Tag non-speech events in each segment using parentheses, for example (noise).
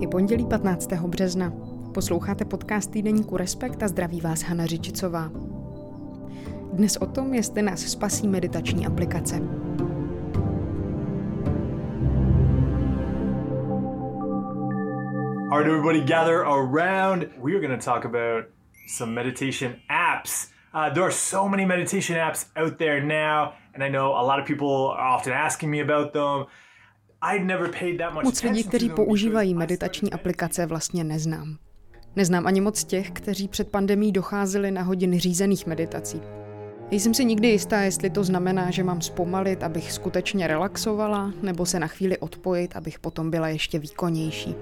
Je pondělí 15. března. Posloucháte podcast týdeníku Respekt a zdraví vás Hana Řičicová. Dnes o tom, jestli nás spasí meditační aplikace. All right, everybody, gather around. We are going to talk about some meditation apps. Uh, there are so many meditation apps out there now, and I know a lot of people are often asking me about them. Moc lidí, kteří používají meditační aplikace, vlastně neznám. Neznám ani moc těch, kteří před pandemí docházeli na hodiny řízených meditací. Jsem si nikdy jistá, jestli to znamená, že mám zpomalit, abych skutečně relaxovala, nebo se na chvíli odpojit, abych potom byla ještě výkonnější.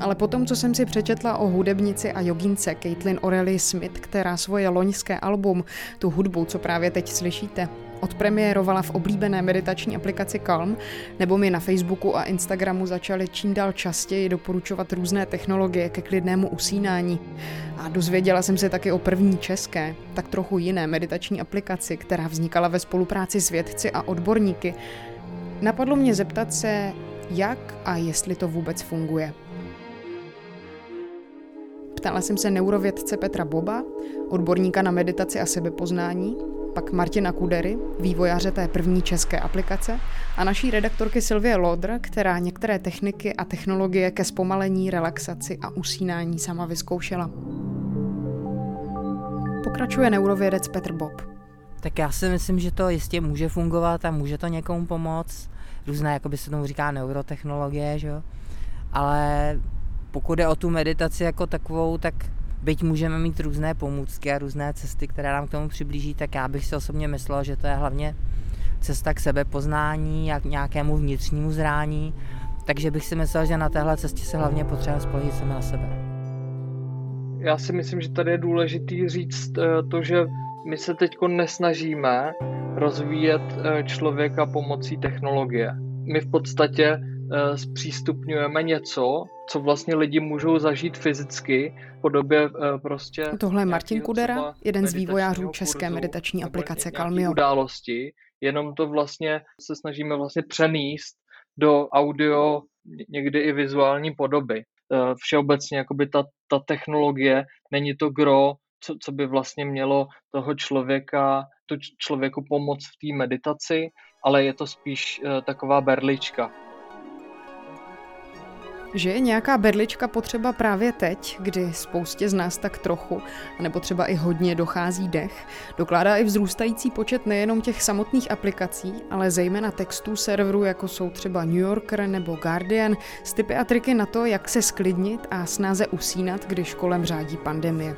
Ale potom, co jsem si přečetla o hudebnici a jogince Caitlin O'Reilly Smith, která svoje loňské album, tu hudbu, co právě teď slyšíte, odpremiérovala v oblíbené meditační aplikaci Calm, nebo mi na Facebooku a Instagramu začaly čím dál častěji doporučovat různé technologie ke klidnému usínání. A dozvěděla jsem se taky o první české, tak trochu jiné meditační aplikaci, která vznikala ve spolupráci s vědci a odborníky. Napadlo mě zeptat se, jak a jestli to vůbec funguje. Ptala jsem se neurovědce Petra Boba, odborníka na meditaci a sebepoznání, pak Martina Kudery, vývojáře té první české aplikace, a naší redaktorky Silvie Lodr, která některé techniky a technologie ke zpomalení, relaxaci a usínání sama vyzkoušela. Pokračuje neurovědec Petr Bob. Tak já si myslím, že to jistě může fungovat a může to někomu pomoct. Různé, jako by se tomu říká, neurotechnologie, že jo? Ale pokud je o tu meditaci jako takovou, tak byť můžeme mít různé pomůcky a různé cesty, které nám k tomu přiblíží, tak já bych si osobně myslel, že to je hlavně cesta k sebepoznání a k nějakému vnitřnímu zrání, takže bych si myslel, že na téhle cestě se hlavně potřeba spolehit sami na sebe. Já si myslím, že tady je důležitý říct eh, to, že my se teď nesnažíme rozvíjet eh, člověka pomocí technologie. My v podstatě zpřístupňujeme něco, co vlastně lidi můžou zažít fyzicky v podobě eh, prostě... Tohle je Martin Kudera, jeden z vývojářů české meditační aplikace Calmio. Události, jenom to vlastně se snažíme vlastně přenést do audio, někdy i vizuální podoby. Eh, všeobecně jakoby ta, ta technologie není to gro, co, co by vlastně mělo toho člověka, tu člověku pomoct v té meditaci, ale je to spíš taková berlička že je nějaká berlička potřeba právě teď, kdy spoustě z nás tak trochu, nebo třeba i hodně dochází dech, dokládá i vzrůstající počet nejenom těch samotných aplikací, ale zejména textů serverů, jako jsou třeba New Yorker nebo Guardian, s typy a triky na to, jak se sklidnit a snáze usínat, když kolem řádí pandemie.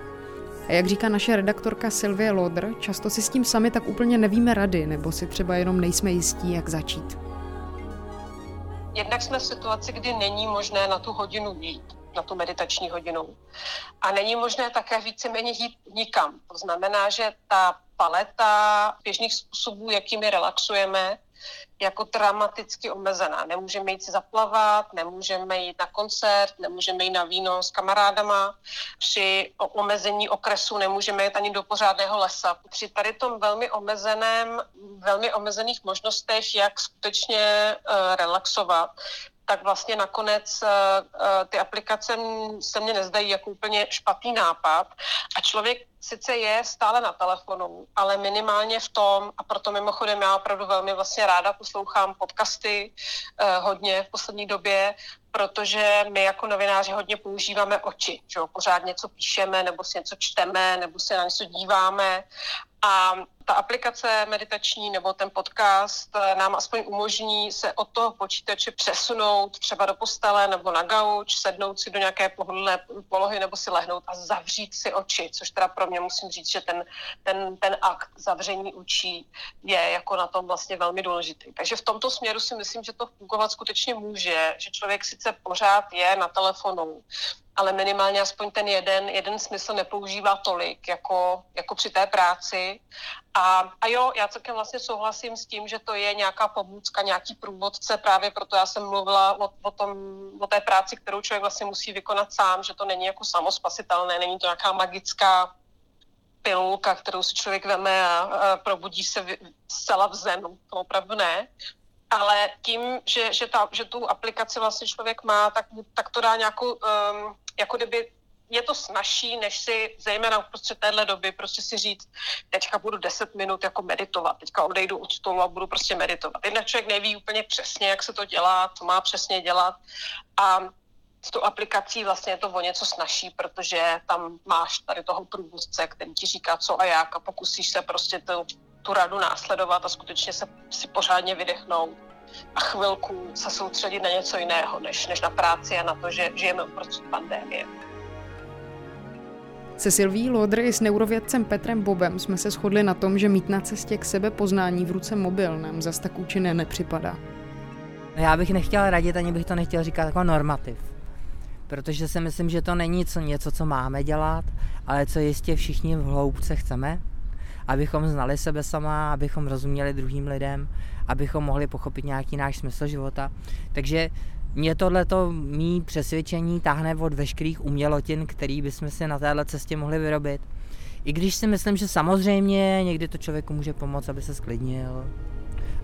A jak říká naše redaktorka Sylvie Lodr, často si s tím sami tak úplně nevíme rady, nebo si třeba jenom nejsme jistí, jak začít. Jednak jsme v situaci, kdy není možné na tu hodinu jít, na tu meditační hodinu. A není možné také víceméně jít nikam. To znamená, že ta paleta běžných způsobů, jakými relaxujeme, jako dramaticky omezená. Nemůžeme jít si zaplavat, nemůžeme jít na koncert, nemůžeme jít na víno s kamarádama. Při omezení okresu nemůžeme jít ani do pořádného lesa. Při tady tom velmi omezeném, velmi omezených možnostech, jak skutečně uh, relaxovat, tak vlastně nakonec uh, ty aplikace se mně nezdají jako úplně špatný nápad a člověk sice je stále na telefonu, ale minimálně v tom, a proto mimochodem já opravdu velmi vlastně ráda poslouchám podcasty uh, hodně v poslední době, protože my jako novináři hodně používáme oči, že jo? pořád něco píšeme, nebo si něco čteme, nebo se na něco díváme a ta aplikace meditační nebo ten podcast eh, nám aspoň umožní se od toho počítače přesunout třeba do postele nebo na gauč, sednout si do nějaké pohodlné polohy nebo si lehnout a zavřít si oči, což teda pro mě musím říct, že ten, ten, ten akt zavření očí je jako na tom vlastně velmi důležitý. Takže v tomto směru si myslím, že to fungovat skutečně může, že člověk sice pořád je na telefonu, ale minimálně aspoň ten jeden, jeden smysl nepoužívá tolik jako, jako při té práci. A, a jo, já celkem vlastně souhlasím s tím, že to je nějaká pomůcka, nějaký průvodce, právě proto já jsem mluvila o, o, tom, o té práci, kterou člověk vlastně musí vykonat sám, že to není jako samospasitelné, není to nějaká magická pilulka, kterou si člověk veme a, a probudí se zcela v zenu. To opravdu ne. Ale tím, že, že, ta, že tu aplikaci vlastně člověk má, tak, tak to dá nějakou, um, jako kdyby je to snažší, než si zejména uprostřed téhle doby prostě si říct, teďka budu 10 minut jako meditovat, teďka odejdu od stolu a budu prostě meditovat. Jednak člověk neví úplně přesně, jak se to dělá, co má přesně dělat a s tou aplikací vlastně je to o něco snažší, protože tam máš tady toho průvodce, který ti říká co a jak a pokusíš se prostě tu, tu radu následovat a skutečně se si pořádně vydechnout a chvilku se soustředit na něco jiného, než, než na práci a na to, že žijeme uprostřed pandémie. Se Silví Lodry i s neurovědcem Petrem Bobem jsme se shodli na tom, že mít na cestě k sebe poznání v ruce mobil nám zas tak účinné nepřipadá. Já bych nechtěl radit, ani bych to nechtěl říkat jako normativ. Protože si myslím, že to není co, něco, co máme dělat, ale co jistě všichni v hloubce chceme. Abychom znali sebe sama, abychom rozuměli druhým lidem, abychom mohli pochopit nějaký náš smysl života. Takže mě tohleto mý přesvědčení táhne od veškerých umělotin, který bychom si na téhle cestě mohli vyrobit. I když si myslím, že samozřejmě někdy to člověku může pomoct, aby se sklidnil,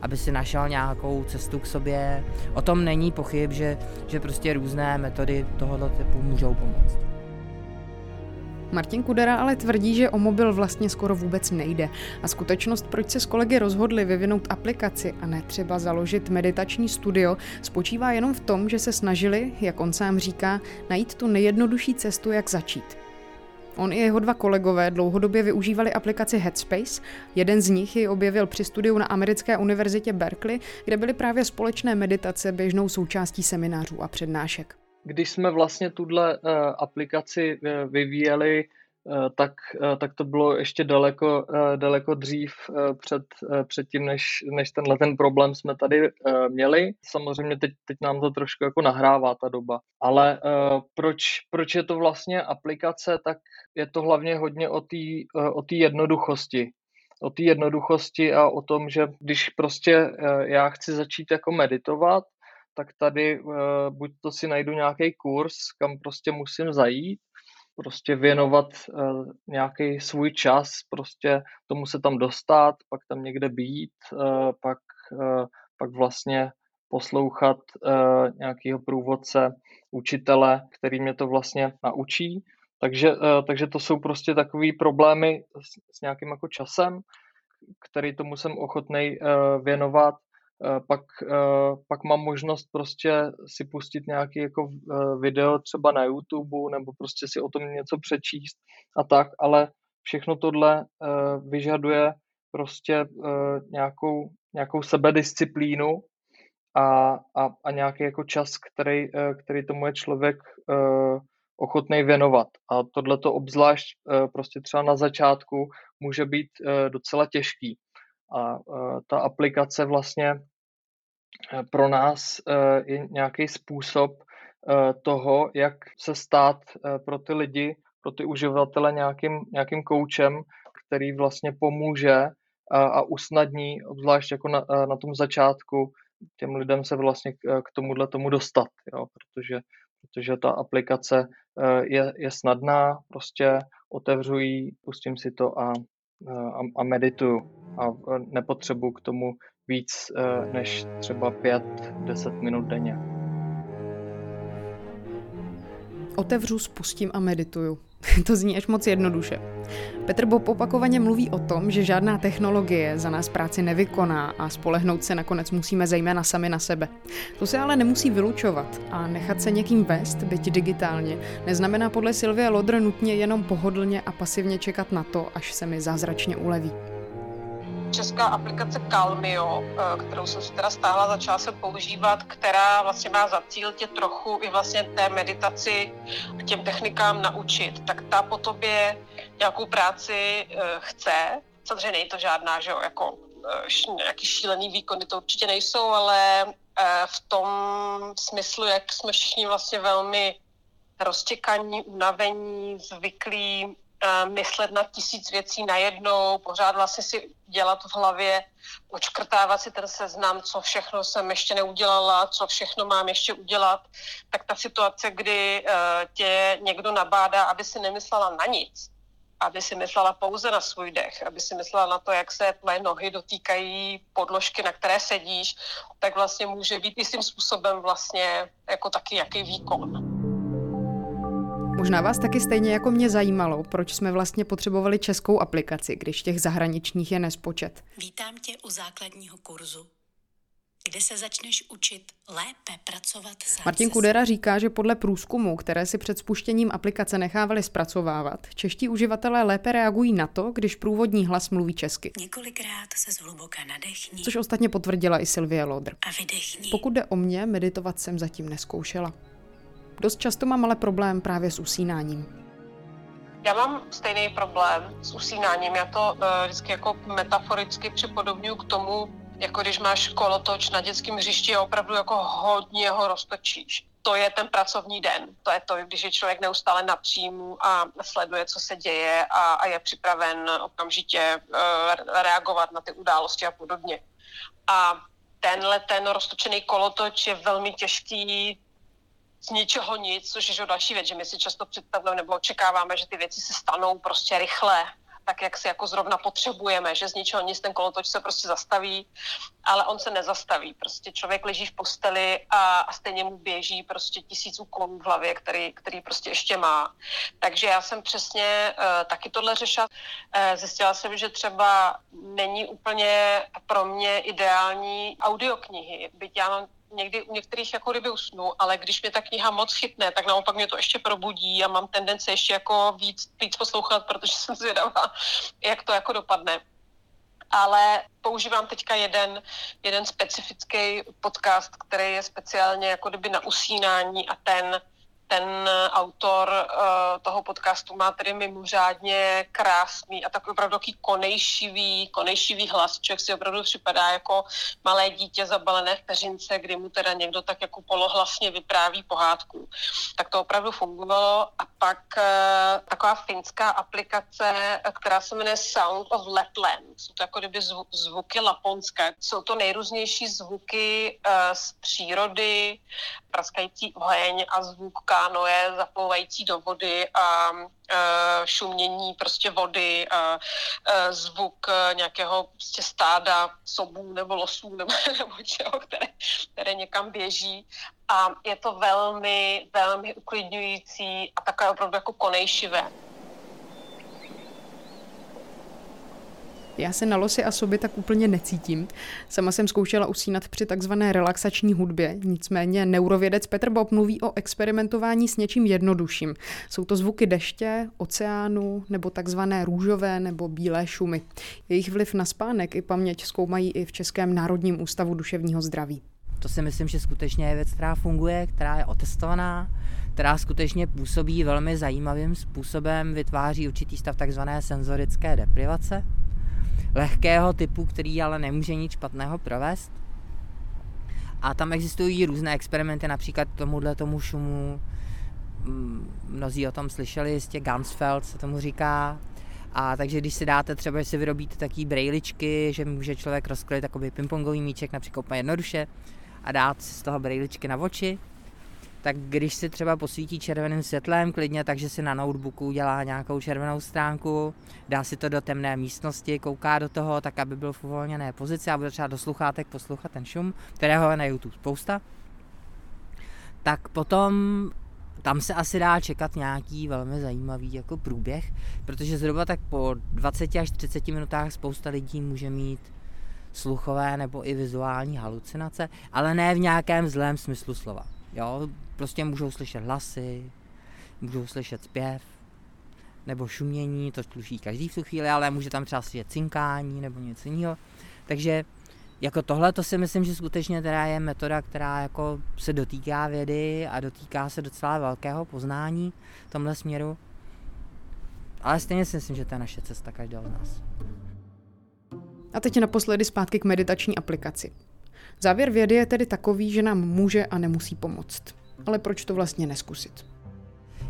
aby si našel nějakou cestu k sobě. O tom není pochyb, že, že prostě různé metody tohoto typu můžou pomoct. Martin Kudera ale tvrdí, že o mobil vlastně skoro vůbec nejde. A skutečnost, proč se s kolegy rozhodli vyvinout aplikaci a ne třeba založit meditační studio, spočívá jenom v tom, že se snažili, jak on sám říká, najít tu nejjednodušší cestu, jak začít. On i jeho dva kolegové dlouhodobě využívali aplikaci Headspace. Jeden z nich ji objevil při studiu na americké univerzitě Berkeley, kde byly právě společné meditace běžnou součástí seminářů a přednášek když jsme vlastně tuhle uh, aplikaci uh, vyvíjeli, uh, tak, tak to bylo ještě daleko, daleko dřív před, před tím, než, než tenhle ten problém jsme tady měli. Samozřejmě teď, teď nám to trošku jako nahrává ta doba. Ale proč, proč je to vlastně aplikace, tak je to hlavně hodně o té o jednoduchosti o té jednoduchosti a o tom, že když prostě já chci začít jako meditovat, tak tady uh, buď to si najdu nějaký kurz, kam prostě musím zajít, prostě věnovat uh, nějaký svůj čas, prostě tomu se tam dostat, pak tam někde být, uh, pak, pak vlastně poslouchat nějakého průvodce, učitele, který mě to vlastně naučí. Takže, takže to jsou prostě takové problémy s, s nějakým jako časem, který tomu jsem ochotný uh, věnovat Eh, pak, eh, pak mám možnost prostě si pustit nějaký jako eh, video třeba na YouTube nebo prostě si o tom něco přečíst a tak, ale všechno tohle vyžaduje prostě nějakou, nějakou sebedisciplínu a, a, a nějaký jako čas, který, který tomu je člověk ochotný věnovat. A tohle to obzvlášť prostě třeba na začátku může být docela těžký. A ta aplikace vlastně eh, pro nás eh, je nějaký způsob toho, jak se stát pro ty lidi, pro ty uživatele nějakým, nějakým koučem, který vlastně pomůže a, usnadní, obzvlášť jako na, na tom začátku, těm lidem se vlastně k, k tomuhle tomu dostat, jo, protože, protože ta aplikace je, je snadná, prostě otevřu ji, pustím si to a, a, a medituju a nepotřebuji k tomu víc eh, než třeba 5-10 minut denně. Otevřu, spustím a medituju. (laughs) to zní až moc jednoduše. Petr Bob opakovaně mluví o tom, že žádná technologie za nás práci nevykoná a spolehnout se nakonec musíme zejména sami na sebe. To se ale nemusí vylučovat a nechat se někým vést, byť digitálně, neznamená podle Silvie Lodr nutně jenom pohodlně a pasivně čekat na to, až se mi zázračně uleví česká aplikace Calmio, eh, kterou jsem si teda stáhla, začala se používat, která vlastně má za cíl tě trochu i vlastně té meditaci a těm technikám naučit, tak ta po tobě nějakou práci eh, chce. Samozřejmě není to žádná, že jo, jako eh, nějaký šílený výkony, to určitě nejsou, ale v tom smyslu, jak jsme všichni vlastně velmi roztěkaní, unavení, zvyklí myslet na tisíc věcí najednou, pořád vlastně si dělat v hlavě, očkrtávat si ten seznam, co všechno jsem ještě neudělala, co všechno mám ještě udělat, tak ta situace, kdy uh, tě někdo nabádá, aby si nemyslela na nic, aby si myslela pouze na svůj dech, aby si myslela na to, jak se tvoje nohy dotýkají podložky, na které sedíš, tak vlastně může být jistým způsobem vlastně jako taky jaký výkon. Možná vás taky stejně jako mě zajímalo, proč jsme vlastně potřebovali českou aplikaci, když těch zahraničních je nespočet. Vítám tě u základního kurzu kde se začneš učit lépe pracovat sám Martin Kudera říká, že podle průzkumu, které si před spuštěním aplikace nechávali zpracovávat, čeští uživatelé lépe reagují na to, když průvodní hlas mluví česky. Několikrát se zhluboka nadechni. Což ostatně potvrdila i Sylvie Lodr. A vydechni. Pokud jde o mě, meditovat jsem zatím neskoušela. Dost často mám ale problém právě s usínáním. Já mám stejný problém s usínáním. Já to uh, vždycky jako metaforicky připodobňuji k tomu, jako když máš kolotoč na dětském hřišti a opravdu jako hodně ho roztočíš. To je ten pracovní den. To je to, když je člověk neustále na příjmu a sleduje, co se děje a, a je připraven okamžitě uh, reagovat na ty události a podobně. A tenhle ten roztočený kolotoč je velmi těžký z ničeho nic, což je další věc, že my si často představujeme nebo očekáváme, že ty věci se stanou prostě rychle tak, jak si jako zrovna potřebujeme, že z ničeho nic ten kolotoč se prostě zastaví, ale on se nezastaví. Prostě člověk leží v posteli a, a stejně mu běží prostě tisíc úkolů v hlavě, který, který prostě ještě má. Takže já jsem přesně uh, taky tohle řešila. Uh, zjistila jsem, že třeba není úplně pro mě ideální audioknihy, byť já mám někdy u některých jako kdyby usnu, ale když mě ta kniha moc chytne, tak naopak mě to ještě probudí a mám tendenci ještě jako víc, víc poslouchat, protože (laughs) jsem zvědavá, jak to jako dopadne. Ale používám teďka jeden, jeden specifický podcast, který je speciálně jako kdyby na usínání a ten ten autor uh, toho podcastu má tedy mimořádně krásný a takový opravdu takový konejšivý, konejšivý hlas. Člověk si opravdu připadá jako malé dítě zabalené v peřince, kdy mu teda někdo tak jako polohlasně vypráví pohádku. Tak to opravdu fungovalo. A pak uh, taková finská aplikace, která se jmenuje Sound of Lapland. Jsou to jako kdyby zvu, zvuky laponské. Jsou to nejrůznější zvuky uh, z přírody, praskající oheň a zvuk kánoje zaplouvající do vody a e, šumění prostě vody a e, zvuk e, nějakého prostě stáda sobů nebo losů nebo, (laughs) nebo čeho, které, které někam běží. A je to velmi, velmi uklidňující a takové opravdu jako konejšivé. Já se na losy a sobě tak úplně necítím. Sama jsem zkoušela usínat při takzvané relaxační hudbě, nicméně neurovědec Petr Bob mluví o experimentování s něčím jednodušším. Jsou to zvuky deště, oceánu nebo takzvané růžové nebo bílé šumy. Jejich vliv na spánek i paměť zkoumají i v Českém národním ústavu duševního zdraví. To si myslím, že skutečně je věc, která funguje, která je otestovaná, která skutečně působí velmi zajímavým způsobem, vytváří určitý stav takzvané senzorické deprivace, lehkého typu, který ale nemůže nic špatného provést. A tam existují různé experimenty, například tomuhle tomu šumu, mm, mnozí o tom slyšeli, jistě Gansfeld se tomu říká, a takže když si dáte třeba, že si vyrobíte takové brejličky, že může člověk rozkryt takový pingpongový míček například úplně jednoduše a dát si z toho brejličky na oči, tak když si třeba posvítí červeným světlem klidně, takže si na notebooku udělá nějakou červenou stránku, dá si to do temné místnosti, kouká do toho, tak aby byl v uvolněné pozici a bude třeba do sluchátek poslouchat ten šum, kterého je na YouTube spousta, tak potom tam se asi dá čekat nějaký velmi zajímavý jako průběh, protože zhruba tak po 20 až 30 minutách spousta lidí může mít sluchové nebo i vizuální halucinace, ale ne v nějakém zlém smyslu slova. Jo, prostě můžou slyšet hlasy, můžou slyšet zpěv, nebo šumění, to sluší každý v tu chvíli, ale může tam třeba slyšet cinkání nebo něco jiného. Takže jako tohle to si myslím, že skutečně teda je metoda, která jako se dotýká vědy a dotýká se docela velkého poznání v tomhle směru. Ale stejně si myslím, že to je naše cesta každého z nás. A teď naposledy zpátky k meditační aplikaci. Závěr vědy je tedy takový, že nám může a nemusí pomoct. Ale proč to vlastně neskusit?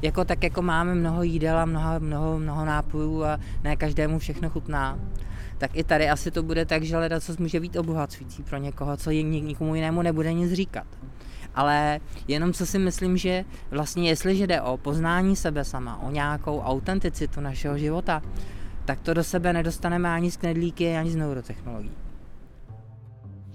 Jako tak jako máme mnoho jídel a mnoho, mnoho, mnoho nápojů a ne každému všechno chutná, tak i tady asi to bude tak, že leda co může být obohacující pro někoho, co nikomu jinému nebude nic říkat. ale jenom co si myslím, že vlastně jestliže jde o poznání sebe sama, o nějakou autenticitu našeho života, tak to do sebe nedostaneme ani z knedlíky, ani z neurotechnologií.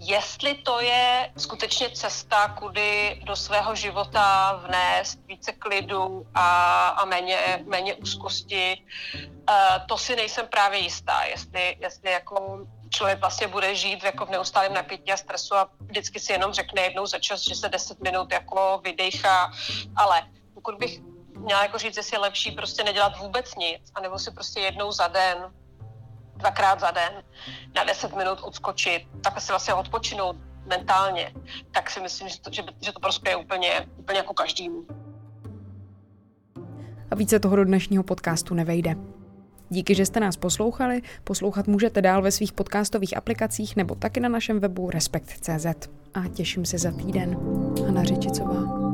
Jestli to je skutečně cesta, kudy do svého života vnést více klidu a, a méně, méně úzkosti, uh, to si nejsem právě jistá. Jestli, jestli jako člověk vlastně bude žít jako v neustálém napětí a stresu a vždycky si jenom řekne jednou za čas, že se 10 minut jako vydechá, ale pokud bych měla jako říct, jestli je lepší prostě nedělat vůbec nic, anebo si prostě jednou za den, dvakrát za den, na 10 minut odskočit, tak si vlastně odpočinout mentálně, tak si myslím, že to, že, že to prostě je úplně, úplně jako každým. A více toho do dnešního podcastu nevejde. Díky, že jste nás poslouchali. Poslouchat můžete dál ve svých podcastových aplikacích nebo taky na našem webu respekt.cz. A těším se za týden. Hana Řičicová.